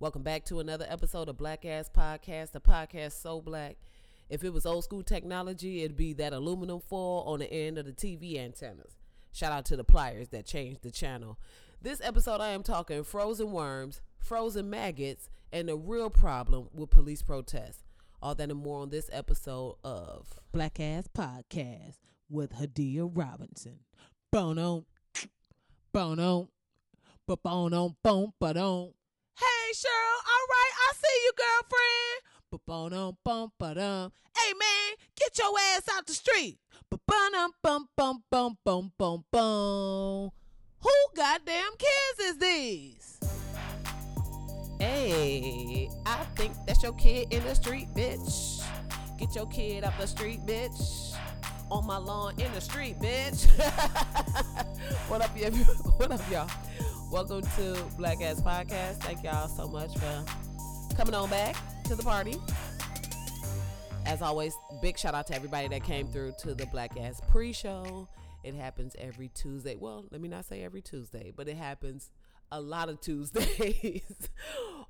Welcome back to another episode of Black Ass Podcast, the podcast so black. If it was old school technology, it'd be that aluminum foil on the end of the TV antennas. Shout out to the pliers that changed the channel. This episode, I am talking frozen worms, frozen maggots, and the real problem with police protests. All that and more on this episode of Black Ass Podcast with Hadia Robinson. Bono, bono, but bono, boom, but Hey, Cheryl, all right, I see you, girlfriend. Bono, bum, but um. Hey, man, get your ass out the street. But bum, bum, bum, bum, bum, bum. Who goddamn kids is these? Hey, I think that's your kid in the street, bitch. Get your kid up the street, bitch. On my lawn in the street, bitch. what up, y'all? What up, y'all? Welcome to Black Ass Podcast. Thank y'all so much for coming on back to the party. As always, big shout out to everybody that came through to the Black Ass pre-show. It happens every Tuesday. Well, let me not say every Tuesday, but it happens a lot of Tuesdays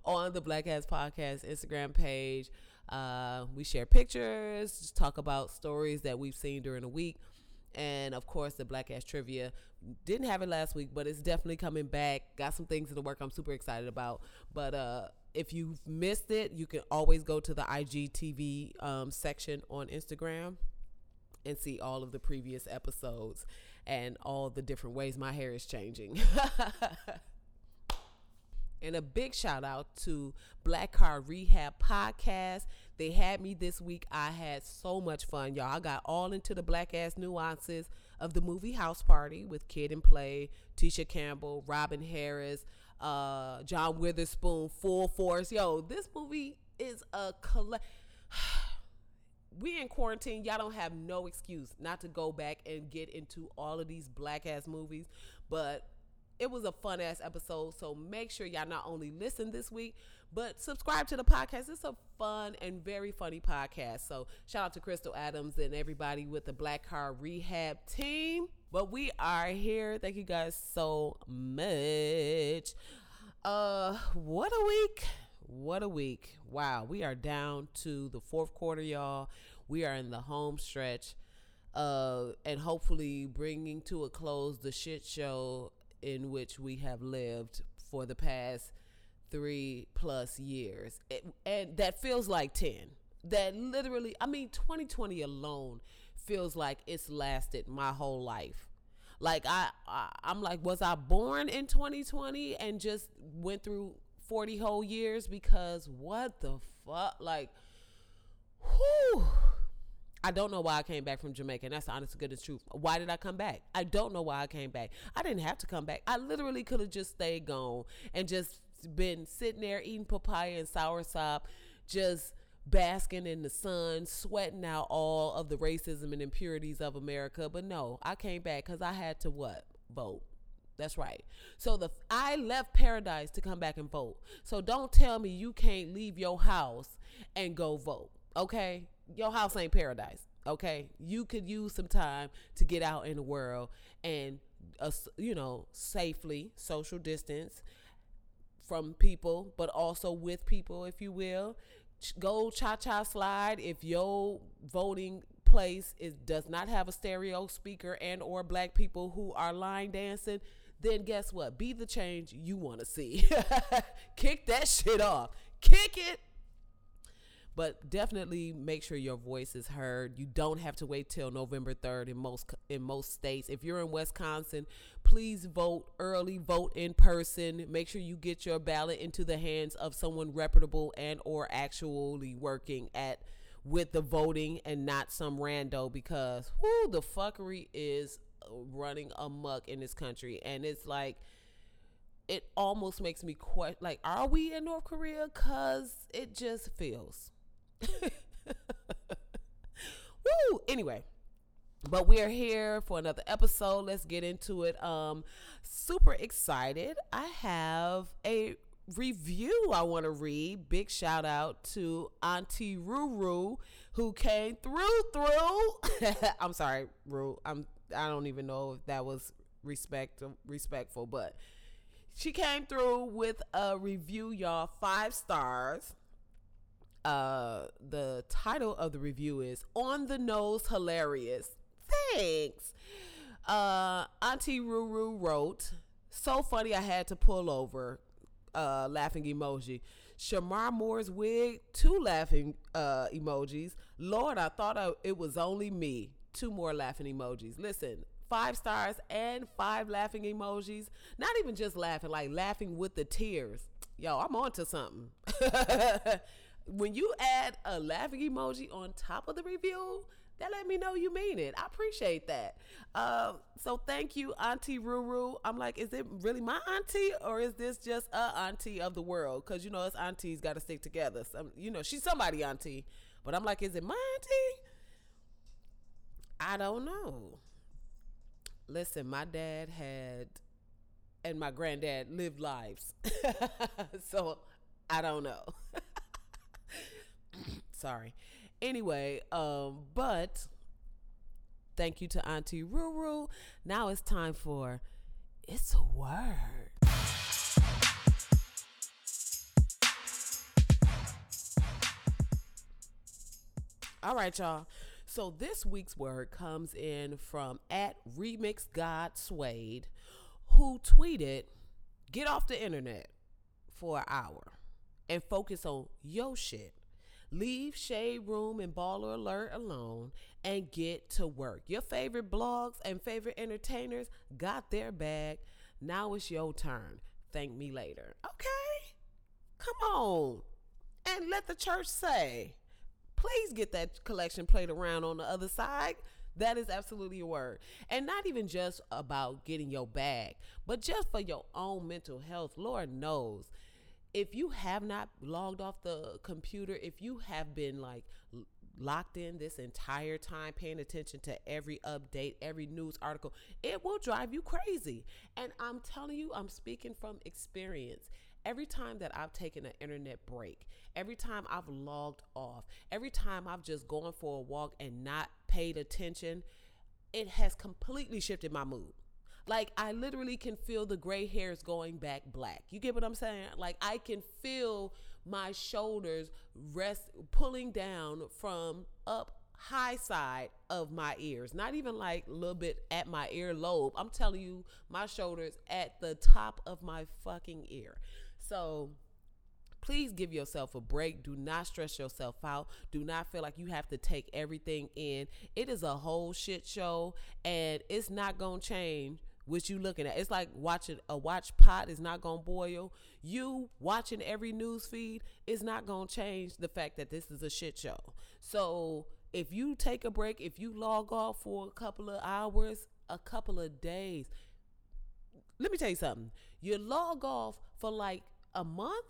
on the Black Ass Podcast Instagram page. Uh, we share pictures, just talk about stories that we've seen during the week. And of course, the Black Ass Trivia. Didn't have it last week, but it's definitely coming back. Got some things in the work I'm super excited about. But uh, if you've missed it, you can always go to the IGTV um, section on Instagram and see all of the previous episodes and all the different ways my hair is changing. and a big shout out to Black Car Rehab Podcast. They had me this week. I had so much fun, y'all. I got all into the black ass nuances of the movie House Party with Kid and Play, Tisha Campbell, Robin Harris, uh, John Witherspoon, Full Force. Yo, this movie is a collect. we in quarantine. Y'all don't have no excuse not to go back and get into all of these black ass movies. But it was a fun ass episode. So make sure y'all not only listen this week, but subscribe to the podcast. It's a fun and very funny podcast. So shout out to Crystal Adams and everybody with the Black Car Rehab team. But we are here. Thank you guys so much. Uh, what a week. What a week. Wow. We are down to the fourth quarter, y'all. We are in the home stretch. Uh, and hopefully bringing to a close the shit show in which we have lived for the past three plus years. It, and that feels like 10. That literally, I mean, 2020 alone feels like it's lasted my whole life. Like I, I I'm like, was I born in 2020 and just went through 40 whole years? Because what the fuck? Like, whew. I don't know why I came back from Jamaica, and that's the honest to goodness truth. Why did I come back? I don't know why I came back. I didn't have to come back. I literally could have just stayed gone and just been sitting there eating papaya and soursop, just basking in the sun, sweating out all of the racism and impurities of America. But no, I came back because I had to what? Vote. That's right. So the I left paradise to come back and vote. So don't tell me you can't leave your house and go vote. Okay? Your house ain't paradise. Okay? You could use some time to get out in the world and uh, you know, safely social distance from people, but also with people, if you will. Go cha cha slide if your voting place is does not have a stereo speaker and or black people who are line dancing then guess what? Be the change you want to see. Kick that shit off. Kick it but definitely make sure your voice is heard. You don't have to wait till November 3rd in most in most states. If you're in Wisconsin, please vote early, vote in person. Make sure you get your ballot into the hands of someone reputable and or actually working at with the voting and not some rando because whoo the fuckery is running amok in this country and it's like it almost makes me question like are we in North Korea cuz it just feels Woo! Anyway, but we're here for another episode. Let's get into it. Um, super excited. I have a review I want to read. Big shout out to Auntie Ruru who came through through. I'm sorry, Ruru. I'm I don't even know if that was respect respectful, but she came through with a review, y'all, five stars. Uh, the title of the review is "On the Nose Hilarious." Thanks. Uh, Auntie Ruru wrote, "So funny, I had to pull over." Uh, laughing emoji. Shemar Moore's wig, two laughing uh, emojis. Lord, I thought I, it was only me. Two more laughing emojis. Listen, five stars and five laughing emojis. Not even just laughing, like laughing with the tears. Yo, I'm on to something. when you add a laughing emoji on top of the review, that let me know you mean it. I appreciate that. Uh, so thank you, Auntie Ruru. I'm like, is it really my auntie or is this just a auntie of the world? Because you know, us aunties got to stick together. Some, you know, she's somebody auntie, but I'm like, is it my auntie? I don't know. Listen, my dad had and my granddad lived lives, so I don't know. Sorry. Anyway, um, but thank you to Auntie Ruru. Now it's time for It's a Word. All right, y'all. So this week's word comes in from at Remix God Suede, who tweeted, "Get off the internet for an hour and focus on yo shit. Leave Shade Room and Baller Alert alone and get to work. Your favorite blogs and favorite entertainers got their bag. Now it's your turn. Thank me later. Okay? Come on. And let the church say, please get that collection played around on the other side. That is absolutely a word. And not even just about getting your bag, but just for your own mental health. Lord knows if you have not logged off the computer, if you have been like locked in this entire time paying attention to every update, every news article, it will drive you crazy. And I'm telling you, I'm speaking from experience. Every time that I've taken an internet break, every time I've logged off, every time I've just gone for a walk and not paid attention, it has completely shifted my mood. Like I literally can feel the gray hairs going back black. You get what I'm saying? Like I can feel my shoulders rest pulling down from up high side of my ears. Not even like a little bit at my ear lobe. I'm telling you, my shoulders at the top of my fucking ear. So please give yourself a break. Do not stress yourself out. Do not feel like you have to take everything in. It is a whole shit show and it's not going to change what you looking at. It's like watching a watch pot is not gonna boil. You watching every news feed is not gonna change the fact that this is a shit show. So if you take a break, if you log off for a couple of hours, a couple of days, let me tell you something. You log off for like a month,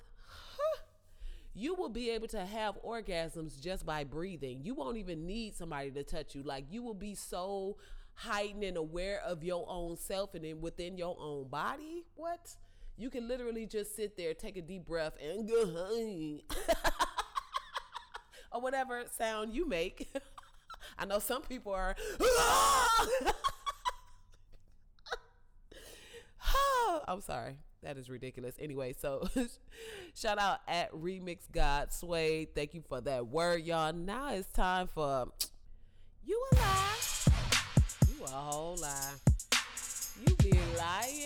you will be able to have orgasms just by breathing. You won't even need somebody to touch you. Like you will be so heightened and aware of your own self and then within your own body. What? You can literally just sit there, take a deep breath, and go, or whatever sound you make. I know some people are. Ah. I'm sorry. That is ridiculous. Anyway, so shout out at Remix God Sway. Thank you for that word, y'all. Now it's time for You Alive a whole lie. You be lying.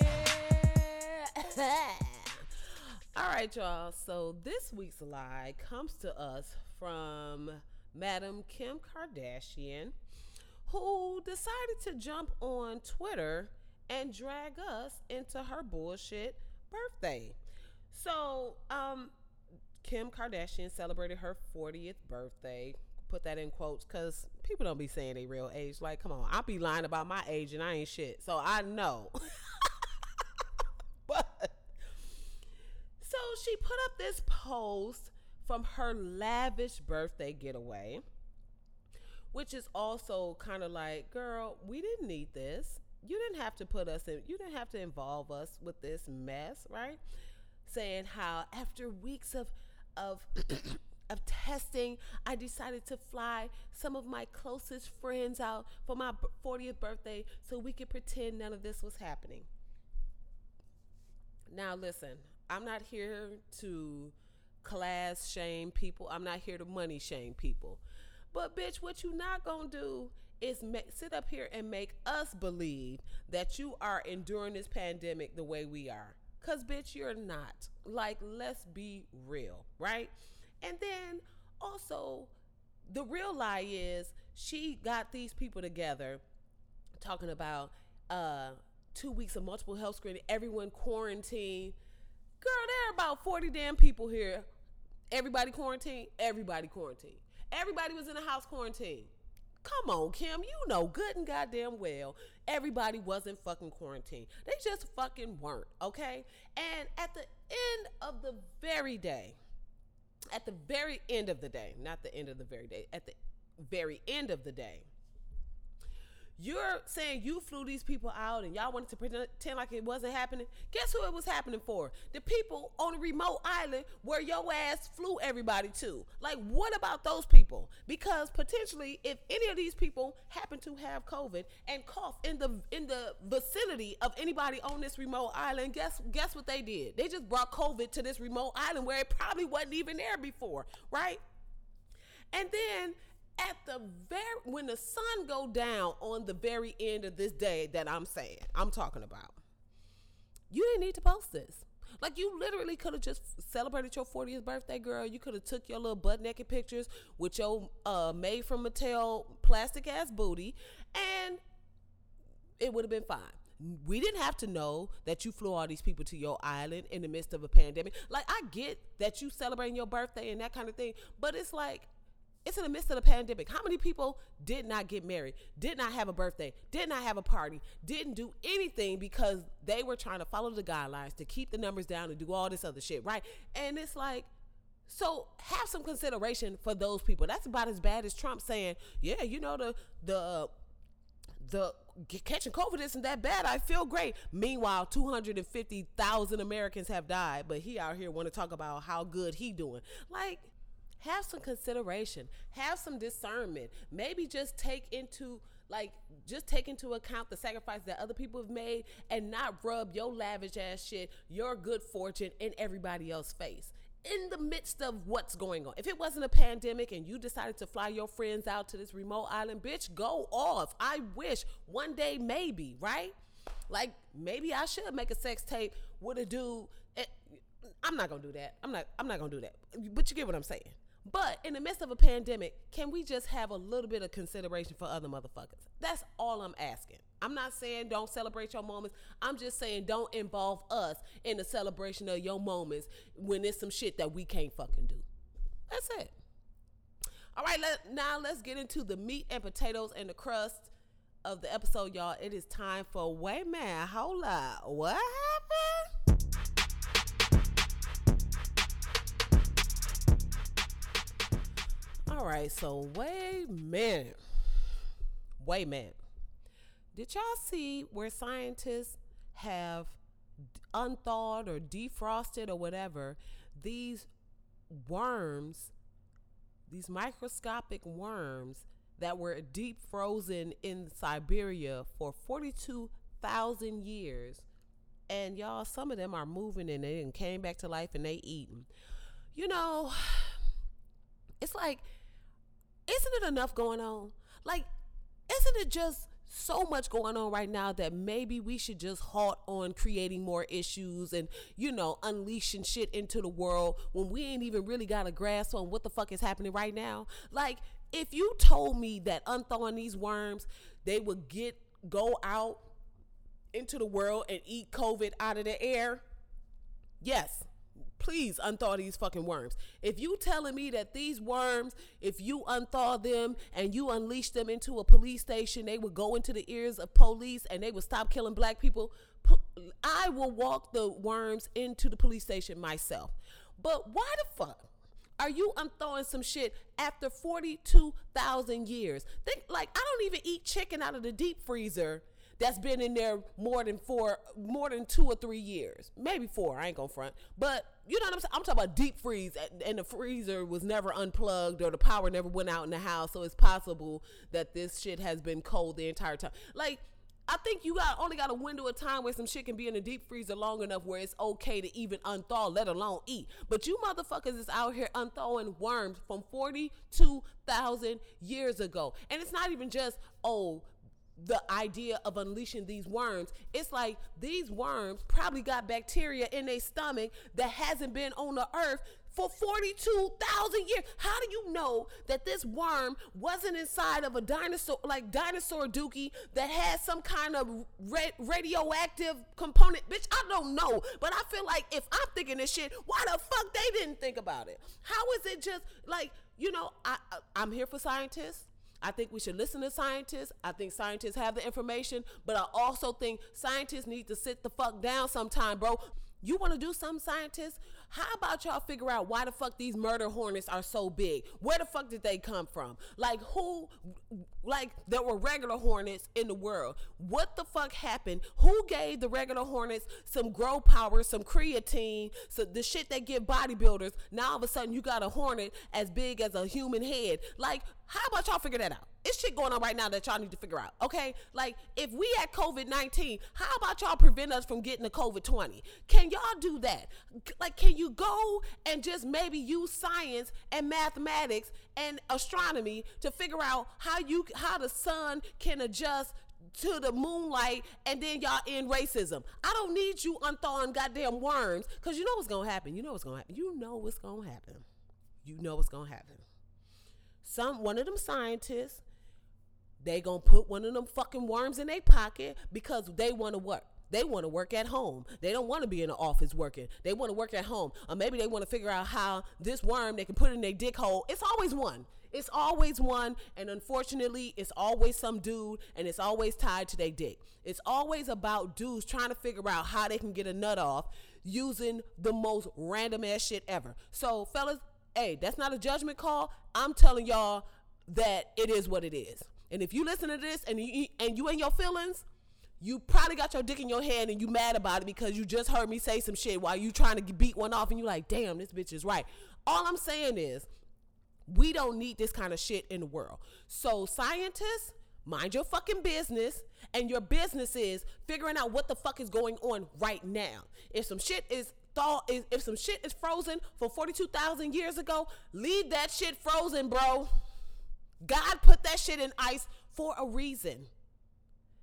All right, y'all. So this week's lie comes to us from Madam Kim Kardashian, who decided to jump on Twitter and drag us into her bullshit birthday. So, um, Kim Kardashian celebrated her 40th birthday put that in quotes because people don't be saying their real age. Like, come on, I be lying about my age and I ain't shit. So I know. but so she put up this post from her lavish birthday getaway, which is also kind of like, girl, we didn't need this. You didn't have to put us in, you didn't have to involve us with this mess, right? Saying how after weeks of of of testing, I decided to fly some of my closest friends out for my 40th birthday so we could pretend none of this was happening. Now, listen, I'm not here to class shame people. I'm not here to money shame people. But, bitch, what you not gonna do is make, sit up here and make us believe that you are enduring this pandemic the way we are. Because, bitch, you're not. Like, let's be real, right? And then also, the real lie is she got these people together talking about uh, two weeks of multiple health screening, everyone quarantined. Girl, there are about 40 damn people here. Everybody quarantined, everybody quarantined. Everybody was in the house quarantine. Come on, Kim, you know good and goddamn well everybody wasn't fucking quarantined. They just fucking weren't, okay? And at the end of the very day, at the very end of the day, not the end of the very day, at the very end of the day, you're saying you flew these people out and y'all wanted to pretend like it wasn't happening. Guess who it was happening for? The people on a remote island where your ass flew everybody to. Like, what about those people? Because potentially, if any of these people happen to have COVID and cough in the in the vicinity of anybody on this remote island, guess guess what they did? They just brought COVID to this remote island where it probably wasn't even there before, right? And then at the very when the sun go down on the very end of this day that I'm saying, I'm talking about. You didn't need to post this. Like you literally could have just celebrated your 40th birthday, girl. You could have took your little butt naked pictures with your uh, made from Mattel plastic ass booty, and it would have been fine. We didn't have to know that you flew all these people to your island in the midst of a pandemic. Like I get that you celebrating your birthday and that kind of thing, but it's like it's in the midst of the pandemic. How many people did not get married, did not have a birthday, did not have a party, didn't do anything because they were trying to follow the guidelines to keep the numbers down and do all this other shit, right? And it's like, so have some consideration for those people. That's about as bad as Trump saying, "Yeah, you know the the the catching COVID isn't that bad. I feel great." Meanwhile, two hundred and fifty thousand Americans have died, but he out here want to talk about how good he doing. Like have some consideration, have some discernment. Maybe just take into like just take into account the sacrifice that other people have made and not rub your lavish ass shit, your good fortune in everybody else's face. In the midst of what's going on. If it wasn't a pandemic and you decided to fly your friends out to this remote island, bitch, go off. I wish one day maybe, right? Like maybe I should make a sex tape with a dude. Eh, I'm not gonna do that. I'm not. I'm not gonna do that. But you get what I'm saying. But in the midst of a pandemic, can we just have a little bit of consideration for other motherfuckers? That's all I'm asking. I'm not saying don't celebrate your moments. I'm just saying don't involve us in the celebration of your moments when it's some shit that we can't fucking do. That's it. All right, let, now let's get into the meat and potatoes and the crust of the episode, y'all. It is time for wait man, hold up. What happened? All right, so wait a minute. Wait a minute. Did y'all see where scientists have unthawed or defrosted or whatever these worms, these microscopic worms that were deep frozen in Siberia for 42,000 years? And y'all, some of them are moving and they came back to life and they eating. You know, it's like isn't it enough going on? Like, isn't it just so much going on right now that maybe we should just halt on creating more issues and, you know, unleashing shit into the world when we ain't even really got a grasp on what the fuck is happening right now? Like, if you told me that unthawing these worms, they would get, go out into the world and eat COVID out of the air, yes, please unthaw these fucking worms. If you telling me that these worms, if you unthaw them and you unleash them into a police station, they would go into the ears of police and they would stop killing black people, I will walk the worms into the police station myself. But why the fuck? Are you unthawing some shit after 42,000 years? Think like I don't even eat chicken out of the deep freezer that's been in there more than four, more than two or three years, maybe four. I ain't gonna front, but you know what I'm saying. I'm talking about deep freeze, and the freezer was never unplugged or the power never went out in the house, so it's possible that this shit has been cold the entire time. Like I think you got only got a window of time where some shit can be in the deep freezer long enough where it's okay to even unthaw, let alone eat. But you motherfuckers is out here unthawing worms from 42,000 years ago. And it's not even just, oh, the idea of unleashing these worms. It's like these worms probably got bacteria in their stomach that hasn't been on the earth for 42,000 years. How do you know that this worm wasn't inside of a dinosaur, like dinosaur dookie, that has some kind of ra- radioactive component? Bitch, I don't know. But I feel like if I'm thinking this shit, why the fuck they didn't think about it? How is it just like, you know, I, I I'm here for scientists. I think we should listen to scientists. I think scientists have the information, but I also think scientists need to sit the fuck down sometime, bro. You want to do some scientists? How about y'all figure out why the fuck these murder hornets are so big? Where the fuck did they come from? Like who like there were regular hornets in the world. What the fuck happened? Who gave the regular hornets some grow power, some creatine, so the shit they give bodybuilders? Now all of a sudden you got a hornet as big as a human head. Like how about y'all figure that out? It's shit going on right now that y'all need to figure out. Okay, like if we had COVID nineteen, how about y'all prevent us from getting the COVID twenty? Can y'all do that? Like, can you go and just maybe use science and mathematics and astronomy to figure out how you how the sun can adjust to the moonlight and then y'all end racism. I don't need you unthawing goddamn worms because you know what's gonna happen. You know what's gonna happen. You know what's gonna happen. You know what's gonna happen. Some one of them scientists, they gonna put one of them fucking worms in their pocket because they to work. They want to work at home. They don't want to be in the office working. They want to work at home. Or maybe they want to figure out how this worm they can put in their dick hole. It's always one. It's always one. And unfortunately, it's always some dude and it's always tied to their dick. It's always about dudes trying to figure out how they can get a nut off using the most random ass shit ever. So, fellas, hey, that's not a judgment call. I'm telling y'all that it is what it is. And if you listen to this and you and you in your feelings, you probably got your dick in your hand and you mad about it because you just heard me say some shit while you trying to beat one off and you like, damn, this bitch is right. All I'm saying is, we don't need this kind of shit in the world. So scientists, mind your fucking business, and your business is figuring out what the fuck is going on right now. If some shit is thought is if some shit is frozen from 42,000 years ago, leave that shit frozen, bro. God put that shit in ice for a reason.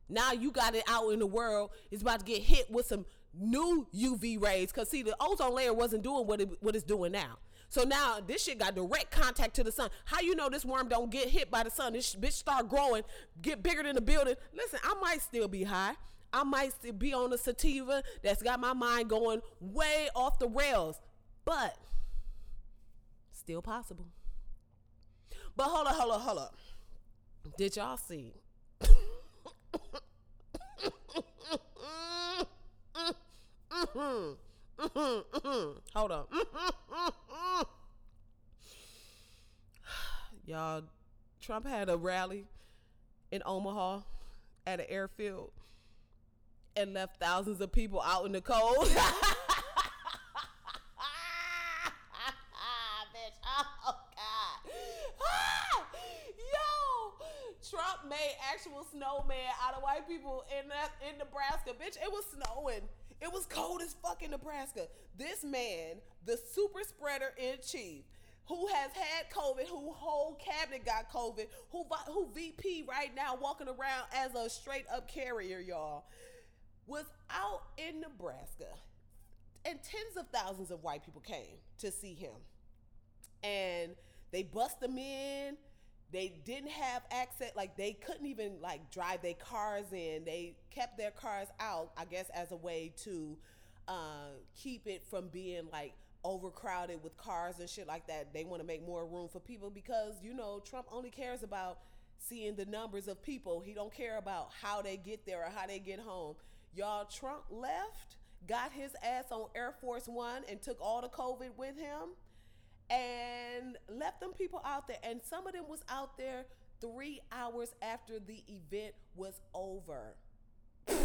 Now you got it out in the world. It's about to get hit with some new UV rays. Cause see, the ozone layer wasn't doing what it what it's doing now. So now this shit got direct contact to the sun. How you know this worm don't get hit by the sun? This bitch start growing, get bigger than the building. Listen, I might still be high. I might still be on a sativa that's got my mind going way off the rails, but still possible. But hold up, hold up, hold up. Did y'all see? Hold on. Y'all, Trump had a rally in Omaha at an airfield and left thousands of people out in the cold. Bitch, oh God. Yo, Trump made actual snowman white people in that in Nebraska. Bitch, it was snowing. It was cold as fuck in Nebraska. This man, the super spreader in chief, who has had COVID, who whole cabinet got COVID, who who VP right now walking around as a straight up carrier, y'all, was out in Nebraska, and tens of thousands of white people came to see him, and they bust them in. They didn't have access, like they couldn't even like drive their cars in. They kept their cars out, I guess, as a way to uh, keep it from being like overcrowded with cars and shit like that. They want to make more room for people because you know Trump only cares about seeing the numbers of people. He don't care about how they get there or how they get home. Y'all, Trump left, got his ass on Air Force One, and took all the COVID with him, and left them people out there. And some of them was out there three hours after the event was over. Yo.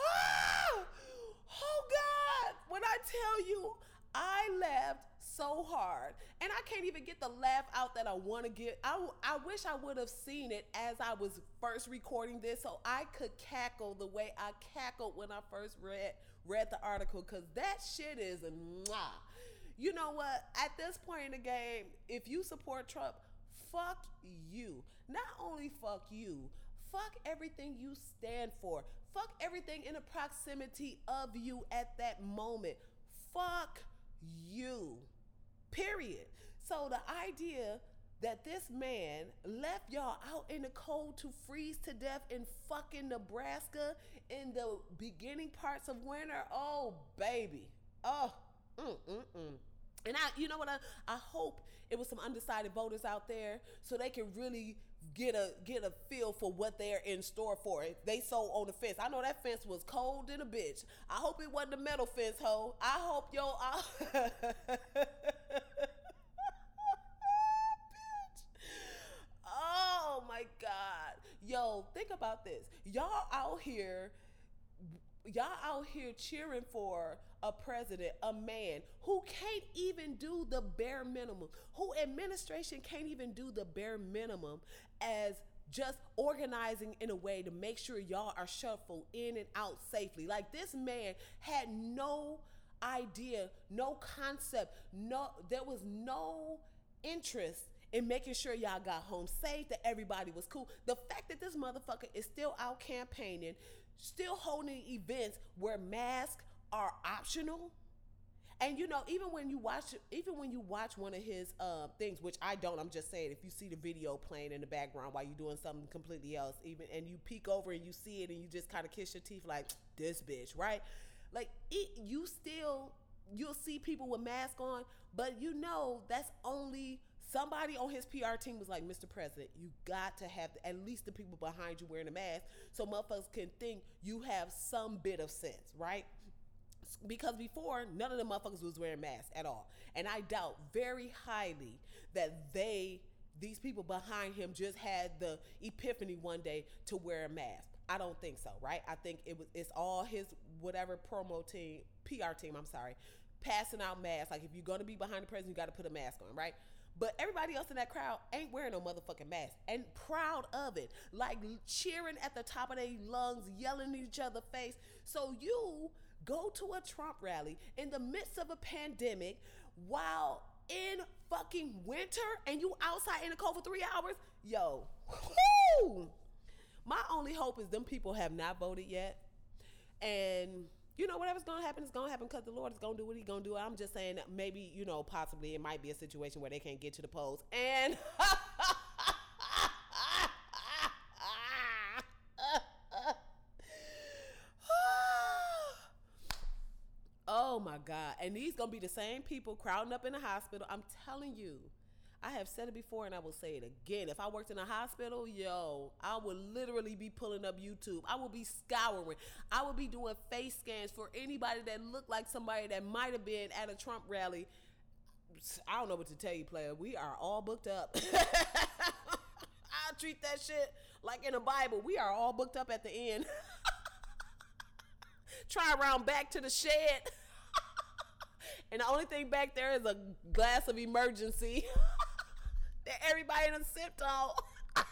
Ah! Oh God. When I tell you I left so hard. And I can't even get the laugh out that I want to get. I, I wish I would have seen it as I was first recording this so I could cackle the way I cackled when I first read read the article cuz that shit is mwah. You know what? At this point in the game, if you support Trump, fuck you. Not only fuck you, fuck everything you stand for. Fuck everything in the proximity of you at that moment. Fuck you. Period. So the idea that this man left y'all out in the cold to freeze to death in fucking Nebraska in the beginning parts of winter, oh baby. Oh, mm, mm, mm. And I, you know what? I, I hope it was some undecided voters out there so they can really get a get a feel for what they're in store for. They so on the fence. I know that fence was cold in a bitch. I hope it wasn't a metal fence, ho. I hope yo oh my god, yo, think about this. Y'all out here y'all out here cheering for a president, a man who can't even do the bare minimum, who administration can't even do the bare minimum as just organizing in a way to make sure y'all are shuffled in and out safely. Like this man had no idea, no concept, no there was no interest in making sure y'all got home safe, that everybody was cool. The fact that this motherfucker is still out campaigning, still holding events where masks are optional. And you know, even when you watch, even when you watch one of his uh, things, which I don't, I'm just saying, if you see the video playing in the background while you're doing something completely else, even and you peek over and you see it and you just kind of kiss your teeth like this bitch, right? Like it, you still you'll see people with masks on, but you know that's only somebody on his PR team was like, Mr. President, you got to have at least the people behind you wearing a mask so motherfuckers can think you have some bit of sense, right? because before none of the motherfuckers was wearing masks at all and i doubt very highly that they these people behind him just had the epiphany one day to wear a mask i don't think so right i think it was it's all his whatever promo team pr team i'm sorry passing out masks like if you're going to be behind the president you got to put a mask on right but everybody else in that crowd ain't wearing no motherfucking mask and proud of it. Like cheering at the top of their lungs, yelling at each other face. So you go to a Trump rally in the midst of a pandemic while in fucking winter and you outside in the cold for three hours, yo, whoo! My only hope is them people have not voted yet. And you know, whatever's gonna happen is gonna happen because the Lord is gonna do what He's gonna do. I'm just saying, maybe you know, possibly it might be a situation where they can't get to the polls, and Oh my God. And these gonna be the same people crowding up in the hospital. I'm telling you. I have said it before and I will say it again. If I worked in a hospital, yo, I would literally be pulling up YouTube. I would be scouring. I would be doing face scans for anybody that looked like somebody that might have been at a Trump rally. I don't know what to tell you, player. We are all booked up. I treat that shit like in the Bible. We are all booked up at the end. Try around back to the shed. And the only thing back there is a glass of emergency that everybody done sipped on.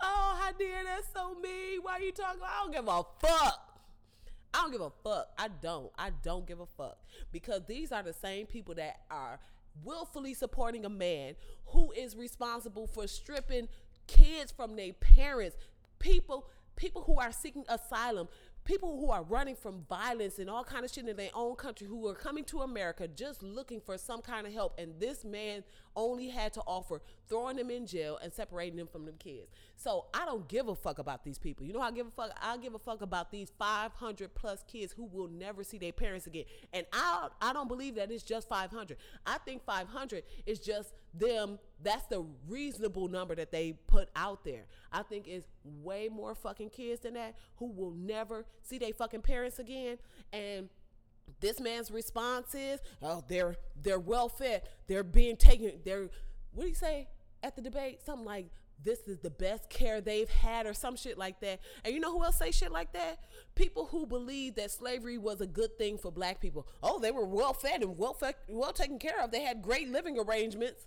oh, how dare that's so mean. Why are you talking? I don't give a fuck. I don't give a fuck. I don't. I don't give a fuck. Because these are the same people that are willfully supporting a man who is responsible for stripping kids from their parents. People people who are seeking asylum, people who are running from violence and all kind of shit in their own country who are coming to America just looking for some kind of help. And this man only had to offer throwing them in jail and separating them from them kids. So I don't give a fuck about these people. You know I give a fuck? I give a fuck about these 500 plus kids who will never see their parents again. And I I don't believe that it's just 500. I think 500 is just them that's the reasonable number that they put out there. I think it's way more fucking kids than that who will never see their fucking parents again and this man's response is, "Oh, they're they're well fed. They're being taken. They're what do you say at the debate? Something like this is the best care they've had or some shit like that. And you know who else say shit like that? People who believe that slavery was a good thing for black people. Oh, they were well fed and well fed, well taken care of. They had great living arrangements.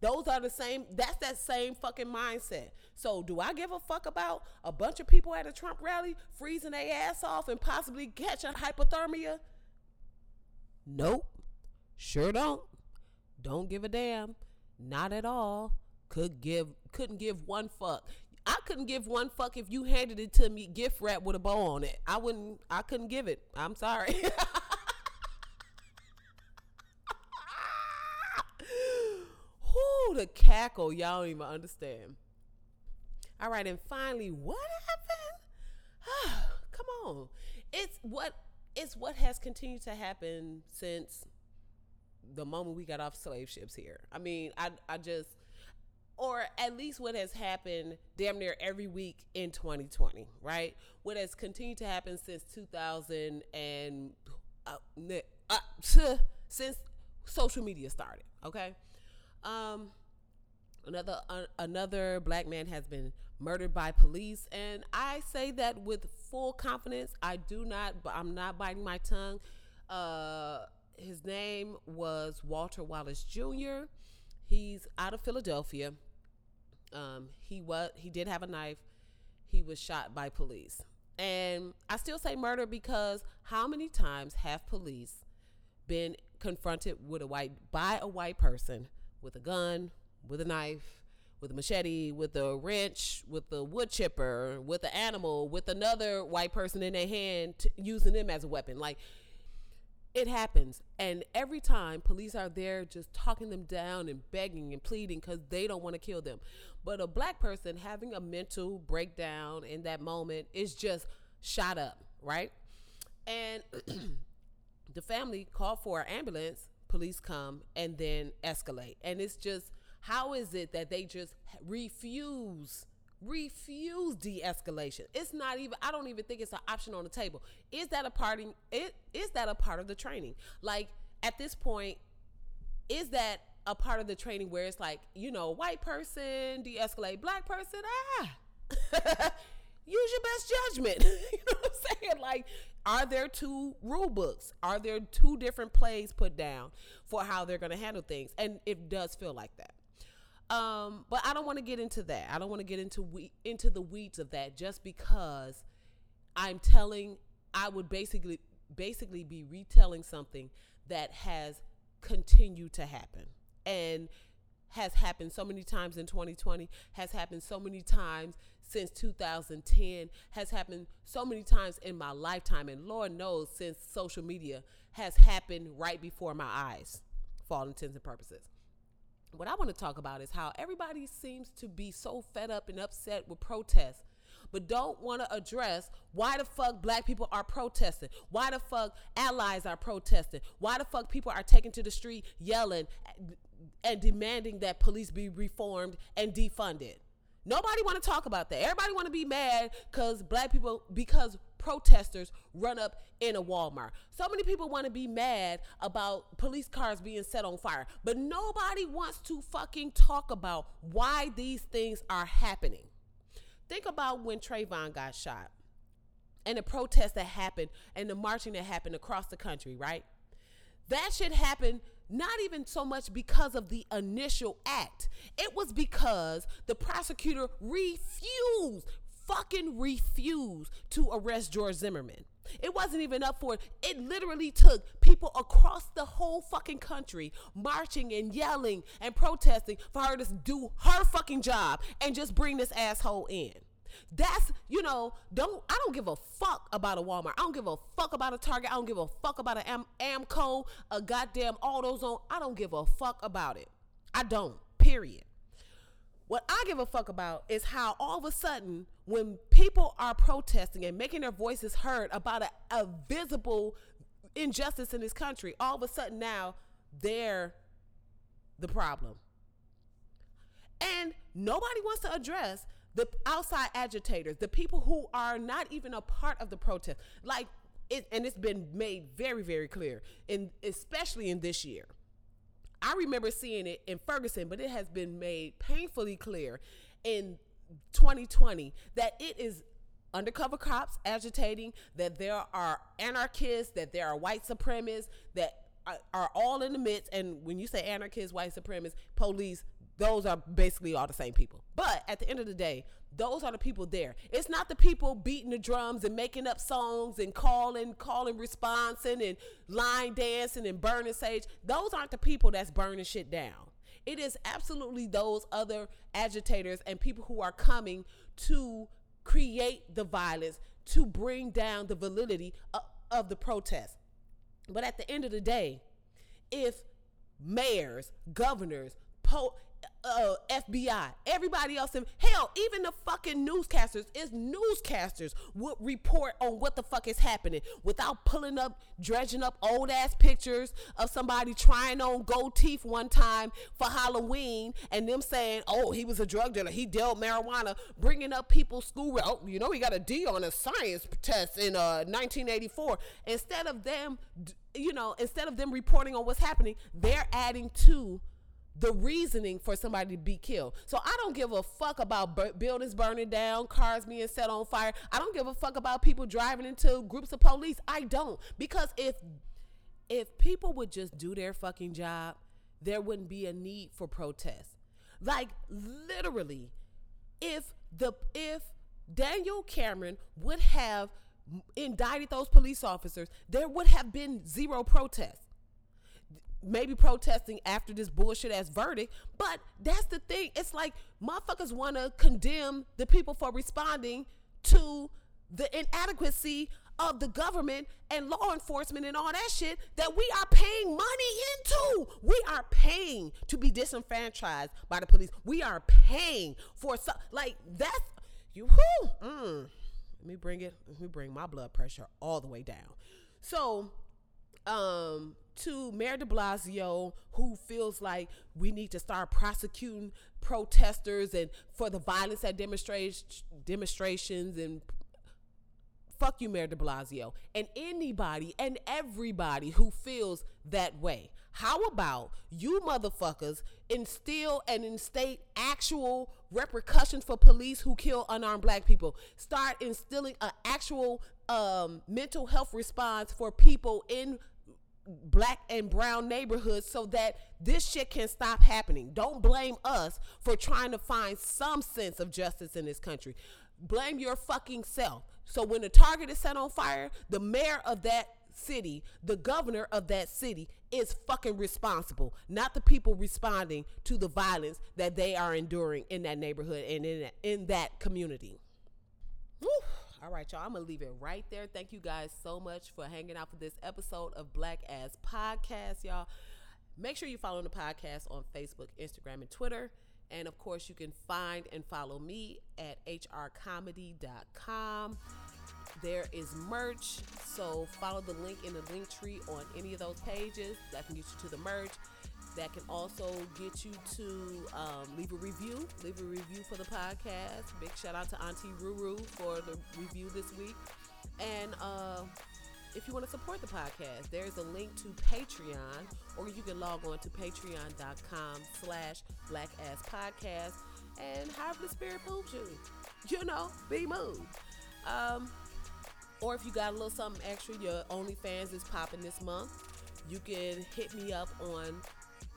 Those are the same. That's that same fucking mindset. So, do I give a fuck about a bunch of people at a Trump rally freezing their ass off and possibly catching hypothermia? Nope. Sure don't. Don't give a damn. Not at all. Could give couldn't give one fuck. I couldn't give one fuck if you handed it to me gift wrap with a bow on it. I wouldn't I couldn't give it. I'm sorry. Whoo, the cackle, y'all don't even understand. All right, and finally, what happened? Come on. It's what it's what has continued to happen since the moment we got off slave ships here. I mean, I I just or at least what has happened damn near every week in 2020, right? What has continued to happen since 2000 and uh, uh, since social media started, okay? Um another uh, another black man has been murdered by police and I say that with full confidence. I do not but I'm not biting my tongue. Uh his name was Walter Wallace Jr. He's out of Philadelphia. Um, he was he did have a knife. He was shot by police. And I still say murder because how many times have police been confronted with a white by a white person with a gun, with a knife, with a machete, with a wrench, with a wood chipper, with an animal, with another white person in their hand t- using them as a weapon. Like it happens. And every time police are there just talking them down and begging and pleading because they don't want to kill them. But a black person having a mental breakdown in that moment is just shot up, right? And the family called for an ambulance, police come and then escalate. And it's just, how is it that they just refuse? refuse de-escalation? It's not even i don't even think it's an option on the table. Is that a part it is that a part of the training? Like at this point is that a part of the training where it's like you know white person de-escalate black person ah use your best judgment. You know what i'm saying? Like are there two rule books? Are there two different plays put down for how they're going to handle things? And it does feel like that um, but I don't want to get into that. I don't want to get into we into the weeds of that just because I'm telling I would basically basically be retelling something that has continued to happen and has happened so many times in 2020 has happened so many times since 2010 has happened so many times in my lifetime and lord knows since social media has happened right before my eyes for all intents and purposes what I want to talk about is how everybody seems to be so fed up and upset with protests, but don't want to address why the fuck black people are protesting, why the fuck allies are protesting, why the fuck people are taking to the street yelling eh, and demanding that police be reformed and defunded. Nobody want to talk about that. Everybody want to be mad because black people because protesters run up in a Walmart. So many people want to be mad about police cars being set on fire, but nobody wants to fucking talk about why these things are happening. Think about when Trayvon got shot and the protests that happened and the marching that happened across the country, right? That should happen not even so much because of the initial act. It was because the prosecutor refused, fucking refused to arrest George Zimmerman. It wasn't even up for it. It literally took people across the whole fucking country marching and yelling and protesting for her to do her fucking job and just bring this asshole in. That's, you know, don't I don't give a fuck about a Walmart. I don't give a fuck about a Target. I don't give a fuck about an Am- Amco, a goddamn AutoZone. I don't give a fuck about it. I don't. Period. What I give a fuck about is how all of a sudden, when people are protesting and making their voices heard about a, a visible injustice in this country, all of a sudden now they're the problem. And nobody wants to address the outside agitators, the people who are not even a part of the protest. Like it, and it's been made very, very clear, and especially in this year I remember seeing it in Ferguson, but it has been made painfully clear in 2020 that it is undercover cops agitating, that there are anarchists, that there are white supremacists, that are, are all in the midst. And when you say anarchists, white supremacists, police, those are basically all the same people. But at the end of the day, those are the people there. It's not the people beating the drums and making up songs and calling, calling responsing and line dancing and burning sage. Those aren't the people that's burning shit down. It is absolutely those other agitators and people who are coming to create the violence, to bring down the validity of, of the protest. But at the end of the day, if mayors, governors, po- uh, FBI, everybody else, and hell, even the fucking newscasters, is newscasters would report on what the fuck is happening without pulling up, dredging up old ass pictures of somebody trying on gold teeth one time for Halloween and them saying, oh, he was a drug dealer, he dealt marijuana, bringing up people's school. Oh, you know, he got a D on a science test in uh, 1984. Instead of them, you know, instead of them reporting on what's happening, they're adding to the reasoning for somebody to be killed. So I don't give a fuck about buildings burning down, cars being set on fire. I don't give a fuck about people driving into groups of police. I don't because if if people would just do their fucking job, there wouldn't be a need for protests. Like literally, if the if Daniel Cameron would have indicted those police officers, there would have been zero protests maybe protesting after this bullshit ass verdict. But that's the thing. It's like motherfuckers want to condemn the people for responding to the inadequacy of the government and law enforcement and all that shit that we are paying money into. We are paying to be disenfranchised by the police. We are paying for some like that's you. Whoo, mm, let me bring it. Let me bring my blood pressure all the way down. So, um, to Mayor de Blasio, who feels like we need to start prosecuting protesters and for the violence at demonstrations demonstrations and fuck you, Mayor de Blasio, and anybody and everybody who feels that way. How about you motherfuckers instill and instate actual repercussions for police who kill unarmed black people? Start instilling an actual um, mental health response for people in black and brown neighborhoods so that this shit can stop happening. Don't blame us for trying to find some sense of justice in this country. Blame your fucking self. So when the target is set on fire, the mayor of that city, the governor of that city is fucking responsible, not the people responding to the violence that they are enduring in that neighborhood and in that, in that community. Whew. All right, y'all. I'm gonna leave it right there. Thank you guys so much for hanging out for this episode of Black Ass Podcast, y'all. Make sure you follow the podcast on Facebook, Instagram, and Twitter. And of course, you can find and follow me at hrcomedy.com. There is merch, so follow the link in the link tree on any of those pages. That can get you to the merch that can also get you to um, leave a review. Leave a review for the podcast. Big shout out to Auntie Ruru for the review this week. And uh, if you want to support the podcast, there's a link to Patreon, or you can log on to patreon.com slash black ass podcast and have the spirit moves you. You know, be moved. Um, or if you got a little something extra, your OnlyFans is popping this month. You can hit me up on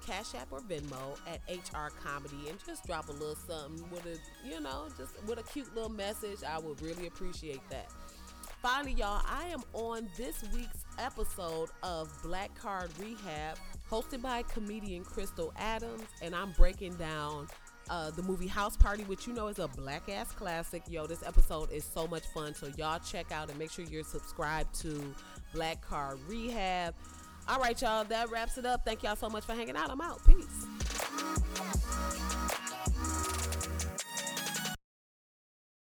Cash App or Venmo at HR Comedy and just drop a little something with a, you know, just with a cute little message. I would really appreciate that. Finally, y'all, I am on this week's episode of Black Card Rehab, hosted by comedian Crystal Adams, and I'm breaking down uh, the movie House Party, which you know is a black ass classic. Yo, this episode is so much fun. So y'all check out and make sure you're subscribed to Black Card Rehab. All right, y'all, that wraps it up. Thank y'all so much for hanging out. I'm out. Peace.